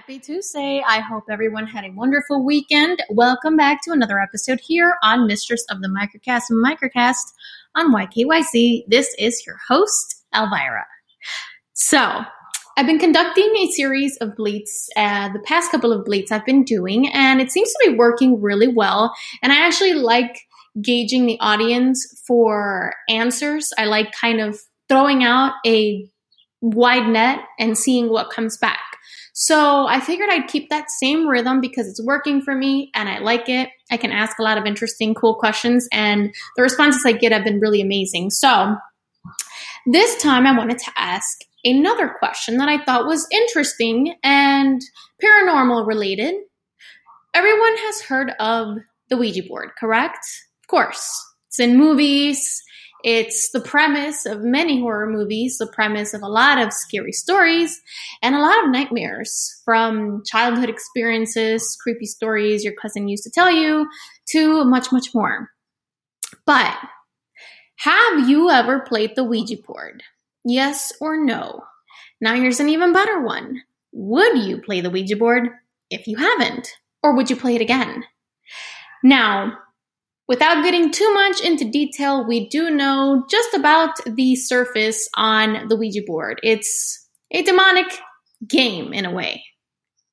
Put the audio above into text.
Happy Tuesday. I hope everyone had a wonderful weekend. Welcome back to another episode here on Mistress of the Microcast Microcast on YKYC. This is your host, Elvira. So, I've been conducting a series of bleats, uh, the past couple of bleats I've been doing, and it seems to be working really well. And I actually like gauging the audience for answers. I like kind of throwing out a wide net and seeing what comes back. So I figured I'd keep that same rhythm because it's working for me and I like it. I can ask a lot of interesting, cool questions, and the responses I get have been really amazing. So this time I wanted to ask another question that I thought was interesting and paranormal related. Everyone has heard of the Ouija board, correct? Of course. It's in movies, it's the premise of many horror movies, the premise of a lot of scary stories, and a lot of nightmares from childhood experiences, creepy stories your cousin used to tell you, to much, much more. But have you ever played the Ouija board? Yes or no? Now here's an even better one. Would you play the Ouija board if you haven't? Or would you play it again? Now, Without getting too much into detail, we do know just about the surface on the Ouija board. It's a demonic game in a way.